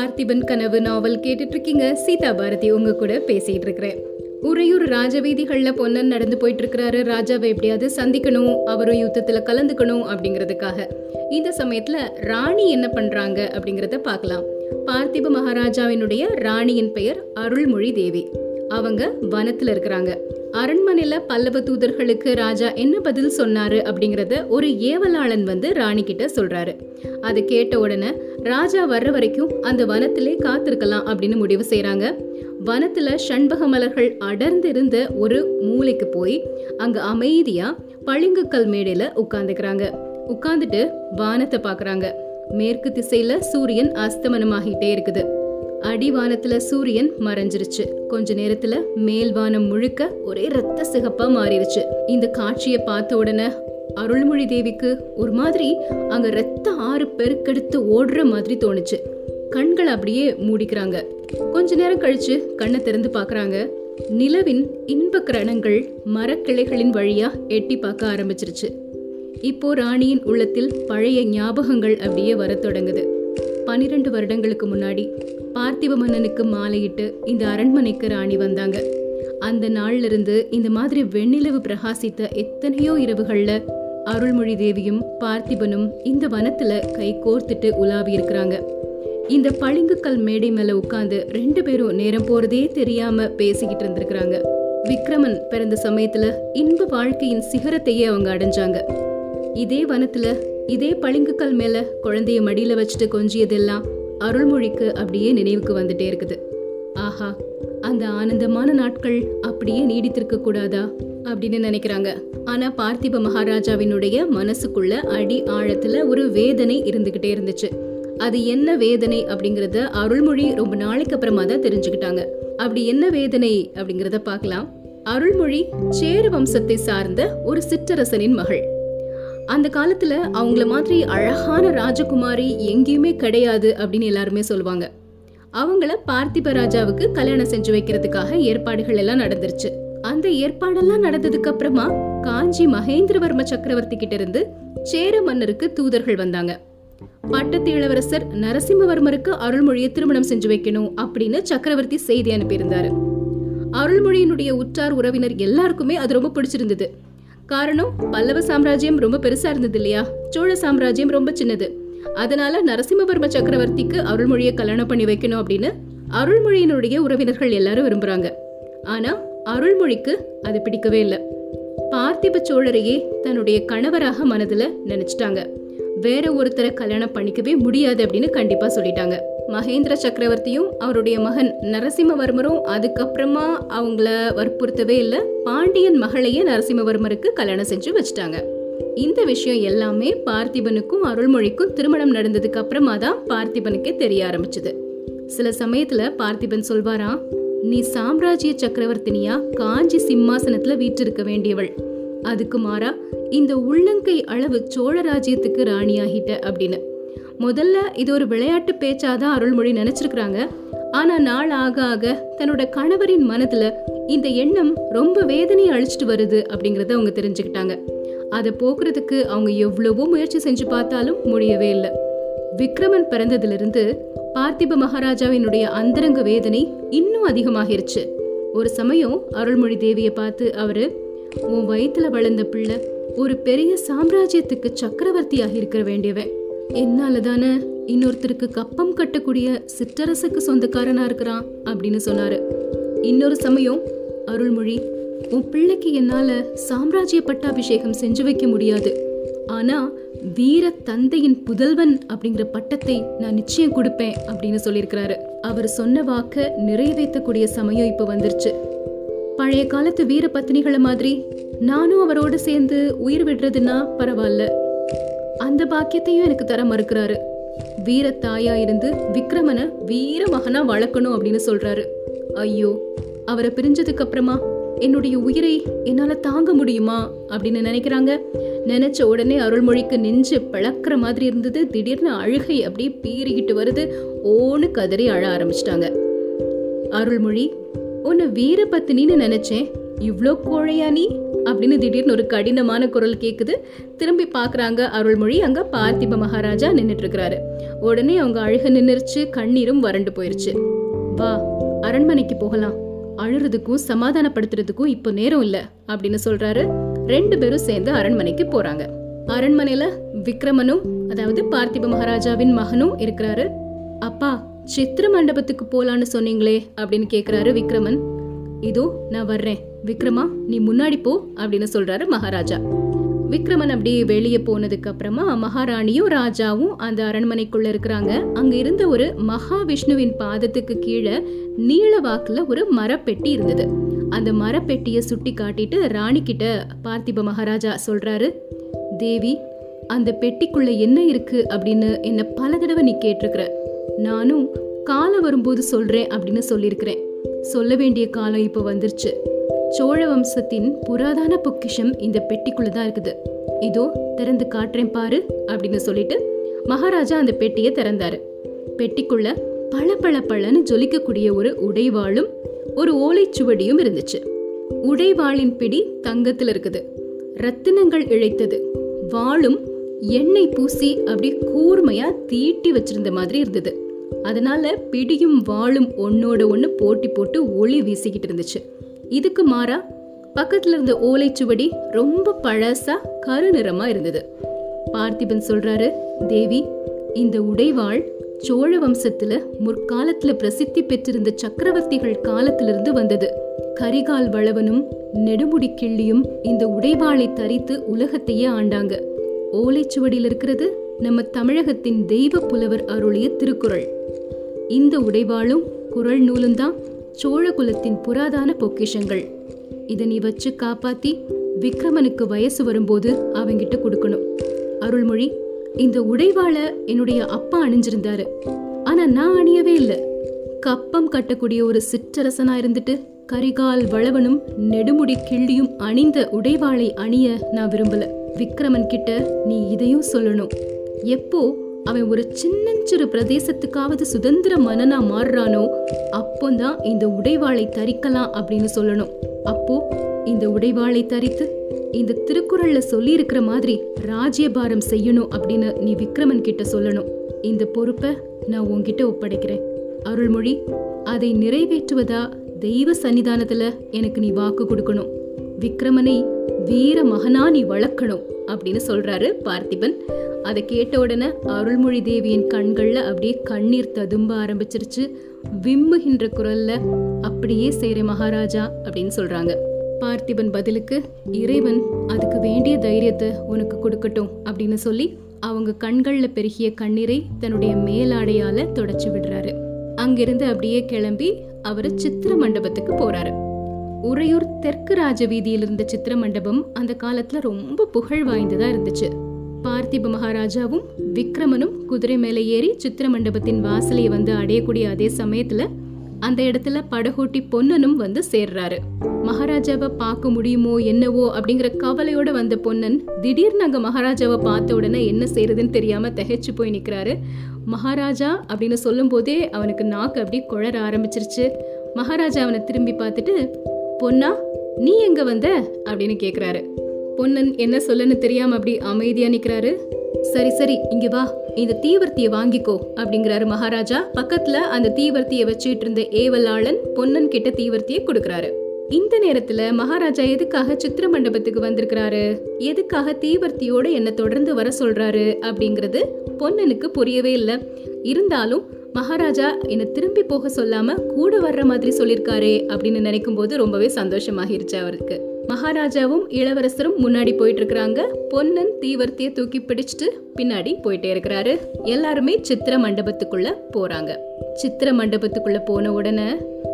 பார்த்திபன் கனவு நாவல் கேட்டுட்டு இருக்கீங்க சீதா பாரதி உங்க கூட பேசிட்டு இருக்கிறேன் உறையூர் ராஜவீதிகளில் பொன்னன் நடந்து போயிட்டு இருக்கிறாரு ராஜாவை எப்படியாவது சந்திக்கணும் அவரும் யுத்தத்துல கலந்துக்கணும் அப்படிங்கிறதுக்காக. இந்த சமயத்துல ராணி என்ன பண்றாங்க அப்படிங்கறத பார்க்கலாம். பார்த்திப மகாராஜாவினுடைய ராணியின் பெயர் அருள்மொழி தேவி அவங்க வனத்துல இருக்கிறாங்க. அரண்மனையில பல்லவ தூதர்களுக்கு ராஜா என்ன பதில் சொன்னாரு அப்படிங்கறத ஒரு ஏவலாளன் வந்து ராணி கிட்ட சொல்றாரு. அதை கேட்ட உடனே ராஜா வர்ற வரைக்கும் அந்த வனத்திலே காத்திருக்கலாம் அப்படின்னு முடிவு செய்யறாங்க வனத்துல சண்பக மலர்கள் அடர்ந்திருந்த ஒரு மூலைக்கு போய் அங்க அமைதியா பளிங்குக்கல் மேடையில உட்கார்ந்துக்கிறாங்க. உட்கார்ந்துட்டு வானத்தை பாக்குறாங்க. மேற்கு திசையில சூரியன் அஸ்தமனமாகிட்டே இருக்குது. அடிவானத்துல சூரியன் மறைஞ்சிருச்சு. கொஞ்ச நேரத்துல மேல் வானம் முழுக்க ஒரே ரத்த சிகப்பா மாறிடுச்சு இந்த காட்சியை பார்த்த உடனே அருள்மொழி தேவிக்கு ஒரு மாதிரி அங்க ரத்த ஆறு பெருக்கெடுத்து ஓடுற மாதிரி தோணுச்சு. கண்கள் அப்படியே மூடிக்கிறாங்க. கொஞ்ச நேரம் கழிச்சு கண்ணை திறந்து பாக்குறாங்க நிலவின் இன்ப கிரணங்கள் மரக்கிளைகளின் வழியா எட்டி பார்க்க ஆரம்பிச்சிருச்சு. இப்போ ராணியின் உள்ளத்தில் பழைய ஞாபகங்கள் அப்படியே வரத் தொடங்குது. பனிரெண்டு வருடங்களுக்கு முன்னாடி பார்த்திப மன்னனுக்கு மாலையிட்டு இந்த அரண்மனைக்கு ராணி வந்தாங்க. அந்த நாள்ல இருந்து இந்த மாதிரி வெண்ணிலவு பிரகாசித்த எத்தனையோ இரவுகள்ல அருள்மொழி தேவியும் பார்த்திபனும் இந்த வனத்துல கை கோர்த்துட்டு உலாவி இருக்கிறாங்க. இந்த பளிங்குக்கல் மேடை மேல உட்காந்து ரெண்டு பேரும் நேரம் போறதே தெரியாம பேசிக்கிட்டு இருந்திருக்கிறாங்க. விக்ரமன் பிறந்த சமயத்துல இன்ப வாழ்க்கையின் சிகரத்தையே அவங்க அடைஞ்சாங்க. இதே வனத்துல இதே பளிங்குக்கல் மேல குழந்தைய மடியில வச்சுட்டு கொஞ்சியதெல்லாம் அருள்மொழிக்கு அப்படியே நினைவுக்கு வந்துட்டே இருக்குது. ஆஹா அந்த ஆனந்தமான நாட்கள் அப்படியே நீடித்திருக்க கூடாதா அப்படின்னு நினைக்கிறாங்க. ஆனா பார்த்திப மகாராஜாவினுடைய மனசுக்குள்ள அடி ஆழத்துல ஒரு வேதனை இருந்துகிட்டே இருந்துச்சு. அது என்ன வேதனை அப்படிங்கறத அருள்மொழி ரொம்ப நாளைக்கு அப்புறமா தான் தெரிஞ்சுக்கிட்டாங்க. அப்படி என்ன வேதனை அப்படிங்கறத பார்க்கலாம். அருள்மொழி சேர வம்சத்தை சார்ந்த ஒரு சிற்றரசனின் மகள். அந்த காலத்துல அவங்கள மாதிரி அழகான ராஜகுமாரி எங்கேயுமே கிடையாது அப்படின்னு எல்லாருமே சொல்லுவாங்க. அவங்கள பார்த்திப ராஜாவுக்கு கல்யாணம் செஞ்சு வைக்கிறதுக்காக ஏற்பாடுகள் எல்லாம் நடந்துருச்சு. அந்த ஏற்பாடெல்லாம் நடந்ததுக்கு அப்புறமா காஞ்சி மகேந்திரவர்ம சக்கரவர்த்தி கிட்ட இருந்து சேர மன்னருக்கு தூதர்கள் வந்தாங்க. பட்டத்து இளவரசர் நரசிம்மவர்மருக்கு அருள்மொழியை திருமணம் செஞ்சு வைக்கணும் அப்படின்னு சக்கரவர்த்தி செய்தி அனுப்பியிருந்தாரு. அருள்மொழியினுடைய உற்றார் உறவினர் எல்லாருக்குமே அது ரொம்ப பிடிச்சிருந்தது. காரணம் பல்லவ சாம்ராஜ்யம் ரொம்ப பெருசா இருந்தது இல்லையா? சோழ சாம்ராஜ்யம் ரொம்ப சின்னது. அதனால நரசிம்மவர்ம சக்கரவர்த்திக்கு அருள்மொழியை கல்யாணம் பண்ணி வைக்கணும் அப்படின்னு அருள்மொழியினுடைய உறவினர்கள் எல்லாரும் விரும்புறாங்க. ஆனா அருள்மொழிக்கு அது பிடிக்கவே இல்லை. பார்த்திப சோழரையே தன்னுடைய கணவராக மனதுல நினைச்சிட்டாங்க. வேற ஒருத்தரை கல்யாணம் பண்ணிக்கவே முடியாது அப்படின்னு கண்டிப்பா சொல்லிட்டாங்க. மகேந்திர சக்கரவர்த்தியும் அவருடைய மகன் நரசிம்மவர்மரும் அதுக்கப்புறமா அவங்கள வற்புறுத்தவே இல்லை. பாண்டியன் மகளையே நரசிம்மவர்மருக்கு கல்யாணம் செஞ்சு வச்சுட்டாங்க. இந்த விஷயம் எல்லாமே பார்த்திபனுக்கும் அருள்மொழிக்கும் திருமணம் நடந்ததுக்கு அப்புறமா தான் பார்த்திபனுக்கே தெரிய ஆரம்பிச்சது. சில சமயத்துல பார்த்திபன் சொல்வாராம் நீ சாம்ராஜ்ய சக்கரவர்த்தினியா? காஞ்சி சிம்மாசனத்துல வீற்றிருக்க வேண்டியவள். அதுக்கு மாறா இந்த உள்ளங்கை அளவு சோழ ராஜ்யத்துக்கு ராணியாகிட்ட அப்படின்னு. முதல்ல இது ஒரு விளையாட்டு பேச்சாதான் அருள்மொழி நினச்சிருக்கிறாங்க. ஆனால் நாள் ஆக ஆக தன்னோட கணவரின் மனதுல இந்த எண்ணம் ரொம்ப வேதனையை அழிச்சிட்டு வருது அப்படிங்கிறத அவங்க தெரிஞ்சுக்கிட்டாங்க. அதை போக்குறதுக்கு அவங்க எவ்வளவோ முயற்சி செஞ்சு பார்த்தாலும் முடியவே இல்லை. விக்ரமன் பிறந்ததிலிருந்து பார்த்திப மகாராஜாவினுடைய அந்தரங்க வேதனை இன்னும் அதிகமாகிருச்சு. ஒரு சமயம் அருள்மொழி தேவியை பார்த்து அவரு உன் வயிற்றுல வளர்ந்த பிள்ளை ஒரு பெரிய சாம்ராஜ்யத்துக்கு சக்கரவர்த்தியாக இருக்க வேண்டியவன். என்னால தானே இன்னொருத்தருக்கு கப்பம் கட்டக்கூடிய சிற்றரசுக்கு சொந்தக்காரனா இருக்கிறான் அப்படின்னு சொன்னாரு. இன்னொரு சமயம் அருள்மொழி உன் பிள்ளைக்கு என்னால சாம்ராஜ்ய பட்டாபிஷேகம் செஞ்சு வைக்க முடியாது. ஆனா வீர தந்தையின் புதல்வன் அப்படிங்கிற பட்டத்தை நான் நிச்சயம் கொடுப்பேன் அப்படின்னு சொல்லியிருக்கிறாரு. அவர் சொன்ன வாக்க நிறைவேற்றக்கூடிய சமயம் இப்ப வந்துருச்சு. பழைய காலத்து வீர பத்தினிகளை மாதிரி நானும் அவரோட சேர்ந்து உயிர் விடுறதுன்னா பரவாயில்ல. அந்த பாக்கியத்தையும் எனக்கு தர மறுக்கிறாரு. வீர தாயா இருந்து விக்ரமனை வீர மகனா வளர்க்கணும் அப்படின்னு சொல்றாரு. ஐயோ அவரை பிரிஞ்சதுக்கு அப்புறமா என்னுடைய உயிரை என்னால தாங்க முடியுமா அப்படின்னு நினைக்கிறாங்க. நினைச்ச உடனே அருள்மொழிக்கு நெஞ்சு பிளக்கிற மாதிரி இருந்தது. திடீர்னு அழுகை அப்படியே பீறிக்கிட்டு வருது. ஓன்னு கதறி அழ ஆரம்பிச்சிட்டாங்க. அருள்மொழி உன்னை வீர பத்தினின்னு நினைச்சேன். இவ்ளோ கோழையா நீ? அப்படின்னு திடீர்னு ஒரு கடினமான குரல் கேக்குது. திரும்பி பாக்குறாங்க அருள்மொழி. அங்க பார்த்திப மகாராஜா நின்னுட்டு இருக்கிறாரு உடனே அவங்க அழுக நின்னுருச்சு. கண்ணீரும் வறண்டு போயிருச்சு. வா அரண்மனைக்கு போகலாம். அழுறதுக்கும் சமாதானப்படுத்துறதுக்கும் இப்போ நேரம் இல்ல அப்படின்னு சொல்றாரு. ரெண்டு பேரும் சேர்ந்து அரண்மனைக்கு போறாங்க. அரண்மனையில விக்ரமனும் அதாவது பார்த்திப மகாராஜாவின் மகனும் இருக்கிறாரு. அப்பா சித்திர மண்டபத்துக்கு போலான்னு சொன்னீங்களே அப்படின்னு கேட்குறாரு விக்ரமன். இதோ நான் வர்றேன். விக்ரமா நீ முன்னாடி போ அப்படின்னு சொல்றாரு மகாராஜா. விக்ரமன் அப்படி வெளியே போனதுக்கு அப்புறமா மகாராணியும் ராஜாவும் அந்த அரண்மனைக்குள்ள இருக்கிறாங்க. அங்க இருந்த ஒரு மகாவிஷ்ணுவின் பாதத்துக்கு கீழே நீள வாக்குல ஒரு மரப்பெட்டி இருந்தது. அந்த மரப்பெட்டியை சுட்டி காட்டிட்டு ராணி கிட்ட பார்த்திப மகாராஜா சொல்றாரு தேவி அந்த பெட்டிக்குள்ள என்ன இருக்கு அப்படின்னு என்ன பல தடவை நீ கேட்டிருக்கிற. நானும் காலம் வரும்போது சொல்றேன் அப்படின்னு சொல்லியிருக்கிறேன். சொல்ல வேண்டிய காலம் இப்போ வந்துருச்சு. சோழ வம்சத்தின் புராதான பொக்கிஷம் இந்த பெட்டிக்குள்ள தான் இருக்குது. இதோ திறந்து காட்டுறேன் பாரு அப்படின்னு சொல்லிட்டு மகாராஜா அந்த பெட்டியை திறந்தாரு. பெட்டிக்குள்ள பள பள பளன்னு ஜொலிக்கக்கூடிய ஒரு உடைவாளும் ஒரு ஓலைச்சுவடியும் இருந்துச்சு. உடைவாளின் பிடி தங்கத்துல இருக்குது. ரத்தினங்கள் இழைத்தது. வாளும் எண்ணெய் பூசி அப்படி கூர்மையா தீட்டி வச்சிருந்த மாதிரி இருந்தது. அதனால பிடியும் வாளும் ஒன்னோட ஒன்று போட்டி போட்டு ஒளி வீசிக்கிட்டு இருந்துச்சு. இதுக்கு மாறா பக்கத்துல இருந்த ஓலைச்சுவடி ரொம்ப பழசா கரு நிறமா இருந்தது. பார்த்திபன் சொல்றாரு தேவி இந்த உடைவாள் சோழ வம்சத்துல முற்காலத்துல பிரசித்தி பெற்றிருந்த சக்கரவர்த்திகள் காலத்திலிருந்து வந்தது. கரிகால் வளவனும் நெடுமுடி கிள்ளியும் இந்த உடைவாளை தரித்து உலகத்தையே ஆண்டாங்க. ஓலைச்சுவடியில் இருக்கிறது நம்ம தமிழகத்தின் தெய்வ புலவர் அருளிய திருக்குறள். இந்த உடைவாளும் குரல் நூலும் தான் சோழ குலத்தின் புராதான பொக்கிஷங்கள். இதை நீ வச்சு காப்பாத்தி விக்ரமனுக்கு வயசு வரும்போது அவங்கிட்ட கொடுக்கணும். அருள்மொழி இந்த உடைவாளை என்னுடைய அப்பா அணிஞ்சிருந்தாரு. ஆனா நான் அணியவே இல்லை. கப்பம் கட்டக்கூடிய ஒரு சிற்றரசனா இருந்துட்டு கரிகால் வளவனும் நெடுமுடி கிள்ளியும் அணிந்த உடைவாளை அணிய நான் விரும்பல. விக்ரமன் கிட்ட நீ இதையும் சொல்லணும். எப்போ அவன் ஒரு சின்னஞ்சிறு பிரதேசத்துக்காவது சுதந்திர மனனா மாறுறானோ அப்போதான் இந்த உடைவாளை தரிக்கலாம் அப்படின்னு சொல்லணும். அப்போ இந்த உடைவாளை தரித்து இந்த திருக்குறள்ல சொல்லி இருக்கிற மாதிரி ராஜ்யபாரம் செய்யணும் அப்படின்னு நீ விக்ரமன் கிட்ட சொல்லணும். இந்த பொறுப்பை நான் உன்கிட்ட ஒப்படைக்கிறேன். அருள்மொழி அதை நிறைவேற்றுவதா தெய்வ சன்னிதானத்துல எனக்கு நீ வாக்கு கொடுக்கணும். விக்ரமனை வீர மகனா நீ வளர்க்கணும். அப்படின்னு சொல்கிறாரு பார்த்திபன். அதை கேட்ட உடனே அருள்மொழி தேவியின் கண்களில் அப்படியே கண்ணீர் ததும்ப ஆரம்பிச்சிருச்சு. விம்முகின்ற குரல்ல அப்படியே சேர மகாராஜா அப்படின்னு சொல்கிறாங்க பார்த்திபன் பதிலுக்கு இறைவன் அதுக்கு வேண்டிய தைரியத்தை உனக்கு கொடுக்கட்டும் அப்படின்னு சொல்லி அவங்க கண்களில் பெருகிய கண்ணீரை தன்னுடைய மேலாடையால் தொடச்சி விடுறாரு. அங்கிருந்து அப்படியே கிளம்பி அவர் சித்திர மண்டபத்துக்கு போறாரு. உறையூர் தெற்கு ராஜ வீதியில் இருந்த சித்திர மண்டபம் அந்த காலத்துல ரொம்ப புகழ் வாய்ந்ததா இருந்துச்சு. பார்த்திப மகாராஜாவும் விக்ரமனும் குதிரை மேலே ஏறி சித்திர மண்டபத்தின் வாசலை வந்து அடையக்கூடிய அதே சமயத்துல அந்த இடத்துல படகோட்டி பொன்னனும் வந்து சேர்றாரு. மகாராஜாவை பார்க்க முடியுமோ என்னவோ அப்படிங்கிற கவலையோட வந்த பொன்னன் திடீர்னு அங்க மகாராஜாவை பார்த்த உடனே என்ன செய்யறதுன்னு தெரியாம தகைச்சு போய் நிக்கிறாரு. மகாராஜா அப்படின்னு சொல்லும் போதே அவனுக்கு நாக்கு அப்படி குழற ஆரம்பிச்சிருச்சு. மகாராஜா அவனை திரும்பி பார்த்துட்டு பொன்னா நீ எங்க வந்த? அப்படின்னு கேக்குறாரு. பொன்னன் என்ன சொல்லன்னு தெரியாம அப்படி அமைதியா நிக்கிறாரு. சரி சரி இங்க வா. இந்த தீவர்த்திய வாங்கிக்கோ அப்படிங்கிறாரு மகாராஜா. பக்கத்துல அந்த தீவர்த்திய வச்சுட்டு இருந்த ஏவலாளன் பொன்னன் கிட்ட தீவர்த்திய கொடுக்கறாரு. இந்த நேரத்துல மகாராஜா எதுக்காக சித்திர மண்டபத்துக்கு வந்திருக்கிறாரு? எதுக்காக தீவர்த்தியோட என்ன தொடர்ந்து வர சொல்றாரு? அப்படிங்கிறது பொன்னனுக்கு புரியவே இல்லை. இருந்தாலும் மகாராஜா என்னை திரும்பி போக சொல்லாம கூட வர்ற மாதிரி சொல்லியிருக்காரே அப்படின்னு நினைக்கும் போது ரொம்பவே சந்தோஷமாகிருச்சு அவருக்கு. மகாராஜாவும் இளவரசரும் முன்னாடி போயிட்டு இருக்கிறாங்க பொன்னன் தீவர்த்திய தூக்கி பிடிச்சிட்டு பின்னாடி போயிட்டே இருக்கிறாரு. எல்லாருமே சித்திர மண்டபத்துக்குள்ள போறாங்க. சித்திர மண்டபத்துக்குள்ள போன உடனே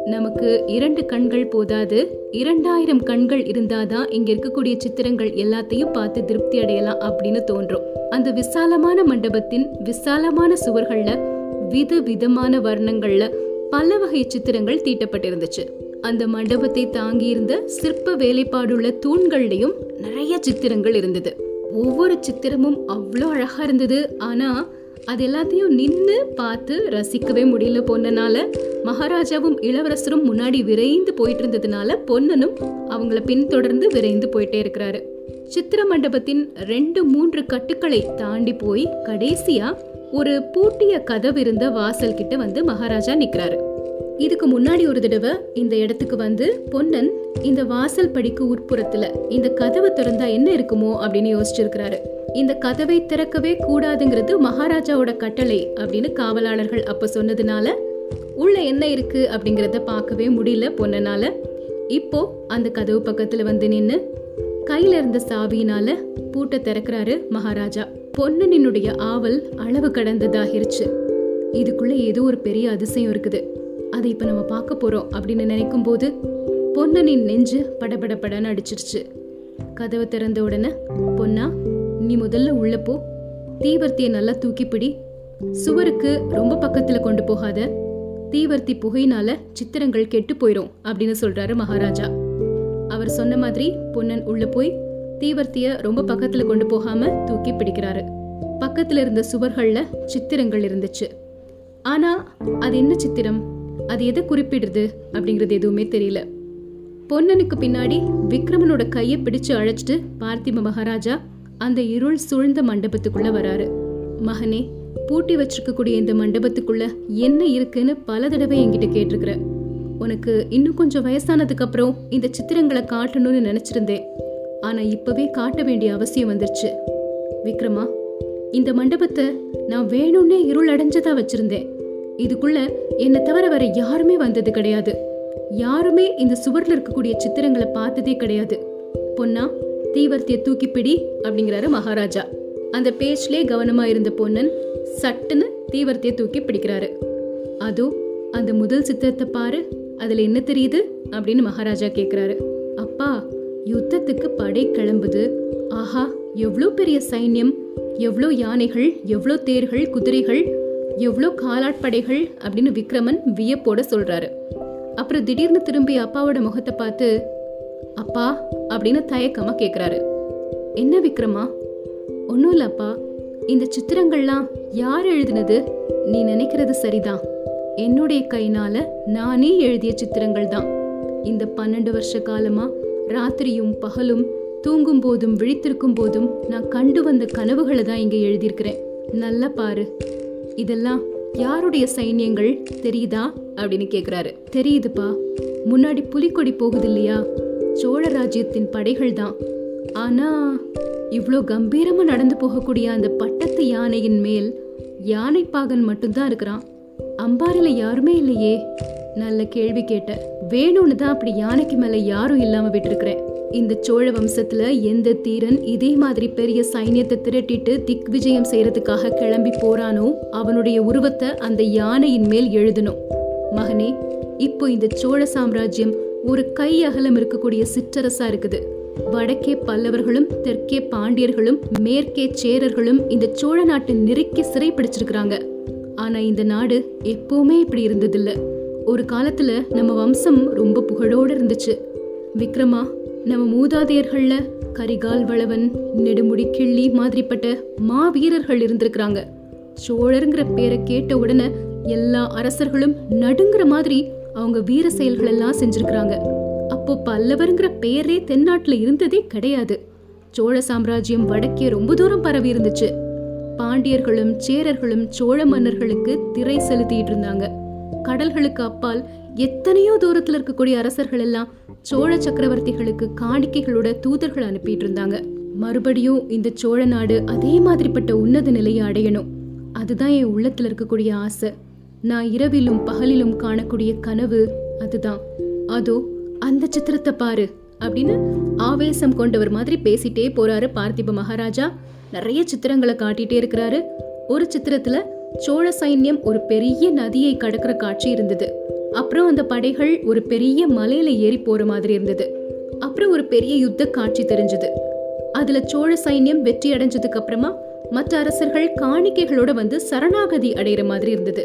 நமக்கு இரண்டு கண்கள் போதாது. இரண்டாயிரம் கண்கள் இருந்தாதான் இங்க இருக்கக்கூடிய சித்திரங்கள் எல்லாத்தையும் பார்த்து திருப்தி அடையலாம் அப்படின்னு தோன்றும். அந்த விசாலமான மண்டபத்தின் விசாலமான சுவர்கள்ல வித விதமான வர்ணங்கள்ல பல வகை சித்திரங்கள் தீட்டப்பட்டிருந்துச்சு. அந்த மண்டபத்தை தாங்கியிருந்த சிற்ப வேலைப்பாடுள்ள தூண்கள்லையும் நிறைய சித்திரங்கள் இருந்தது. ஒவ்வொரு சித்திரமும் அவ்வளோ அழகா இருந்தது. ஆனா அது எல்லாத்தையும் நின்று பார்த்து ரசிக்கவே முடியல பொன்னனால மகாராஜாவும் இளவரசரும் முன்னாடி விரைந்து போயிட்டு இருந்ததுனால பொன்னனும் அவங்கள பின்தொடர்ந்து விரைந்து போயிட்டே இருக்கிறாரு. சித்திர மண்டபத்தின் ரெண்டு மூன்று கட்டுக்களை தாண்டி போய் கடைசியா ஒரு பூட்டிய கதவு இருந்த வாசல் கிட்ட வந்து மகாராஜா நிக்கிறாரு. இதுக்கு முன்னாடி ஒரு தடவை இந்த இடத்துக்கு வந்து பொன்னன் இந்த வாசல் படிக்கு உட்புறத்துல இந்த கதவை திறந்தா என்ன இருக்குமோ? அப்படின்னு யோசிச்சிருக்கிறாரு. இந்த கதவை திறக்கவே கூடாதுங்கிறது மகாராஜாவோட கட்டளை அப்படின்னு காவலாளர்கள் அப்ப சொன்னதுனால உள்ள என்ன இருக்கு? அப்படிங்கறத பார்க்கவே முடியல பொன்னனால. இப்போ அந்த கதவு பக்கத்துல வந்து நின்று கையில இருந்த சாவியினால பூட்டை திறக்கிறாரு மகாராஜா. பொன்னனினுடைய ஆவல் அளவு கடந்ததாகிருச்சு. இதுக்குள்ள ஏதோ ஒரு பெரிய அதிசயம் இருக்குது. அதை இப்ப நம்ம பார்க்க போறோம் அப்படின்னு நினைக்கும் போது பொன்னனின் நெஞ்சு படபடபடன்னு அடிச்சிருச்சு. கதவை திறந்த உடனே பொன்னா நீ முதல்ல உள்ள போ. தீவர்த்தியை நல்லா தூக்கிப்பிடி. சுவருக்கு ரொம்ப பக்கத்துல கொண்டு போகாத. தீவர்த்தி புகையினால சித்திரங்கள் கெட்டு போயிரும் அப்படின்னு சொல்றாரு மகாராஜா. அவர் சொன்ன மாதிரி பொன்னன் உள்ள போய் தீவர்த்திய ரொம்ப பக்கத்துல கொண்டு போகாம தூக்கி பிடிக்கிறாரு. பக்கத்துல இருந்த சுவர்கள்ல சித்திரங்கள் இருந்துச்சு. ஆனா அது என்ன சித்திரம்? அது எதை குறிப்பிடுது அப்படிங்கிறது எதுவுமே தெரியல. பொன்னனுக்கு பின்னாடி விக்ரமனோட கையை பிடிச்சு அழைச்சிட்டு பார்த்திப மகாராஜா அந்த இருள் சூழ்ந்த மண்டபத்துக்குள்ள வராரு. மகனே பூட்டி வச்சிருக்கக்கூடிய இந்த மண்டபத்துக்குள்ள என்ன இருக்குன்னு பல தடவை என்கிட்ட கேட்டிருக்கிற. உனக்கு இன்னும் கொஞ்சம் வயசானதுக்கு அப்புறம் இந்த சித்திரங்களை காட்டணும்னு நினைச்சிருந்தேன். ஆனா இப்பவே காட்ட வேண்டிய அவசியம் வந்துருச்சு. விக்ரமா இந்த மண்டபத்தை நான் வேணும்னே இருள் அடைஞ்சதா வச்சிருந்தேன். இதுக்குள்ள என்னை தவிர வேற யாருமே வந்தது கிடையாது. யாருமே இந்த சுவர்ல இருக்கக்கூடிய சித்திரங்களை பார்த்ததே கிடையாது. பொன்னா தீவர்த்திய தூக்கி பிடி அப்படிங்கிறாரு மகாராஜா. அந்த பேச்சிலே கவனமா இருந்த பொன்னன் சட்டுன்னு தீவர்த்திய தூக்கி பிடிக்கிறாரு. அதோ அந்த முதல் சித்திரத்தை பாரு அதுல என்ன தெரியுது அப்படின்னு மகாராஜா கேக்குறாரு. யுத்தத்துக்கு படை கிளம்புது. ஆஹா எவ்வளோ பெரிய சைன்யம். எவ்வளோ யானைகள் எவ்வளோ தேர்கள் குதிரைகள் எவ்வளோ காலாட்படைகள் அப்படின்னு விக்ரமன் வியப்போட சொல்கிறாரு அப்புறம் திடீர்னு திரும்பி அப்பாவோட முகத்தை பார்த்து அப்பா அப்படின்னு தயக்கமாக கேட்குறாரு என்ன விக்ரமா? ஒன்றும் இல்லைப்பா இந்த சித்திரங்கள்லாம் யார் எழுதினது? நீ நினைக்கிறது சரிதான். என்னுடைய கைனால நானே எழுதிய சித்திரங்கள் தான் இந்த பன்னெண்டு வருஷ காலமாக ராத்திரியும் பகலும் தூங்கும் போதும் விழித்திருக்கும் போதும் நான் கண்டு வந்த கனவுகளை தான் இங்கே எழுதியிருக்கிறேன். நல்லா பாரு. இதெல்லாம் யாருடைய சைன்யங்கள்? தெரியுதா? அப்படின்னு கேட்குறாரு தெரியுதுப்பா. முன்னாடி புலிக்கொடி போகுது இல்லையா சோழ ராஜ்யத்தின் படைகள் தான். ஆனா இவ்வளோ கம்பீரமா நடந்து போகக்கூடிய அந்த பட்டத்து யானையின் மேல் யானைப்பாகன் மட்டும்தான் இருக்கிறான். அம்பாரில யாருமே இல்லையே. நல்ல கேள்வி கேட்ட வேணும்னு தான் அப்படி யானைக்கு மேல யாரும் இல்லாம விட்டுருக்கிறேன். இந்த சோழ வம்சத்துல எந்த தீரன் இதே மாதிரி பெரிய சைன்யத்தை திரட்டிட்டு திக் விஜயம் செய்யறதுக்காக கிளம்பி போறானோ அவனுடைய உருவத்தை அந்த யானையின் மேல் எழுதணும். மகனே இப்போ இந்த சோழ சாம்ராஜ்யம் ஒரு கை அகலம் இருக்கக்கூடிய சிற்றரசா இருக்குது. வடக்கே பல்லவர்களும் தெற்கே பாண்டியர்களும் மேற்கே சேரர்களும் இந்த சோழ நாட்டை நெருக்கி சிறை பிடிச்சிருக்கிறாங்க ஆனா இந்த நாடு எப்பவுமே இப்படி இருந்ததில்ல. ஒரு காலத்துல நம்ம வம்சம் ரொம்ப புகழோடு இருந்துச்சு. விக்ரமா நம்ம மூதாதையர்கள்ல கரிகால் வளவன் நெடுமுடி கிள்ளி மாதிரிப்பட்ட மா வீரர்கள் இருந்திருக்கிறாங்க. சோழருங்கிற பேரை கேட்ட உடனே எல்லா அரசர்களும் நடுங்கிற மாதிரி அவங்க வீர செயல்கள் எல்லாம் செஞ்சிருக்கிறாங்க. அப்போ பல்லவருங்கிற பெயரே தென்னாட்டுல இருந்ததே கிடையாது. சோழ சாம்ராஜ்யம் வடக்கே ரொம்ப தூரம் பரவி இருந்துச்சு. பாண்டியர்களும் சேரர்களும் சோழ மன்னர்களுக்கு திரை செலுத்திட்டு இருந்தாங்க. கடல்களுக்கு அப்பால் எத்தனையோ தூரத்துல இருக்கக்கூடிய அரசர்கள் எல்லாம் சோழ சக்கரவர்த்திகளுக்கு காணிக்கைகளோட தூதர்கள் அனுப்பிட்டு இருந்தாங்க மறுபடியும் இந்த சோழ நாடு அதே மாதிரிப்பட்ட உன்னத நிலையை அடையணும். அதுதான் என் உள்ளத்துல இருக்கக்கூடிய ஆசை. நான் இரவிலும் பகலிலும் காணக்கூடிய கனவு அதுதான். அதோ அந்த சித்திரத்தை பாரு அப்படின்னு ஆவேசம் கொண்டவர் மாதிரி பேசிட்டே போறாரு பார்த்திப மகாராஜா. நிறைய சித்திரங்களை காட்டிட்டே இருக்கிறாரு. ஒரு சித்திரத்துல சோழ சைன்யம் ஒரு பெரிய நதியை கடக்கிற காட்சி இருந்தது. அப்புறம் அந்த படைகள் ஒரு பெரிய மலையில ஏறி போற மாதிரி இருந்தது. அப்புறம் ஒரு பெரிய யுத்த காட்சி தெரிஞ்சது. அதுல சோழ சைன்யம் வெற்றி அடைஞ்சதுக்கு அப்புறமா மற்ற அரசர்கள் காணிக்கைகளோட வந்து சரணாகதி அடையிற மாதிரி இருந்தது.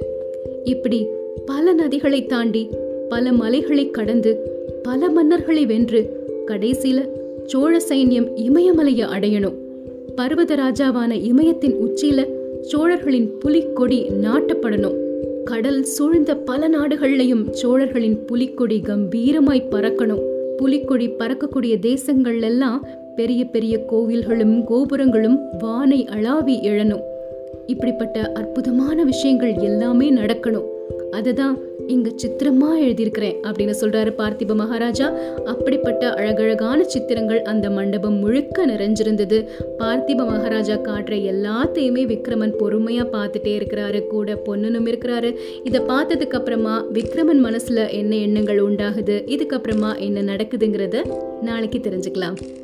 இப்படி பல நதிகளை தாண்டி பல மலைகளை கடந்து பல மன்னர்களை வென்று கடைசியில சோழ சைன்யம் இமயமலையை அடையணும். பர்வத ராஜாவான இமயத்தின் உச்சியில சோழர்களின் புலிக்கொடி நாட்டப்படணும். கடல் சூழ்ந்த பல நாடுகள்லையும் சோழர்களின் புலிக்கொடி கம்பீரமாய் பறக்கணும். புலிக்கொடி பறக்கக்கூடிய தேசங்கள் எல்லாம் பெரிய பெரிய கோவில்களும் கோபுரங்களும் வானை அளாவி எழணும். இப்படிப்பட்ட அற்புதமான விஷயங்கள் எல்லாமே நடக்கணும். அதுதான் இங்க சித்திரமா எழுதியிருக்கிறேன் அப்படின்னு சொல்றாரு பார்த்திப மகாராஜா. அப்படிப்பட்ட அழகழகான சித்திரங்கள் அந்த மண்டபம் முழுக்க நிறைஞ்சிருந்தது. பார்த்திப மகாராஜா காட்டுற எல்லாத்தையுமே விக்ரமன் பொறுமையா பார்த்துட்டே இருக்கிறாரு. கூட பொன்னனும் இருக்கிறாரு. இதை பார்த்ததுக்கு அப்புறமா விக்ரமன் மனசுல என்ன எண்ணங்கள் உண்டாகுது? இதுக்கப்புறமா என்ன நடக்குதுங்கிறத நாளைக்கு தெரிஞ்சுக்கலாம்.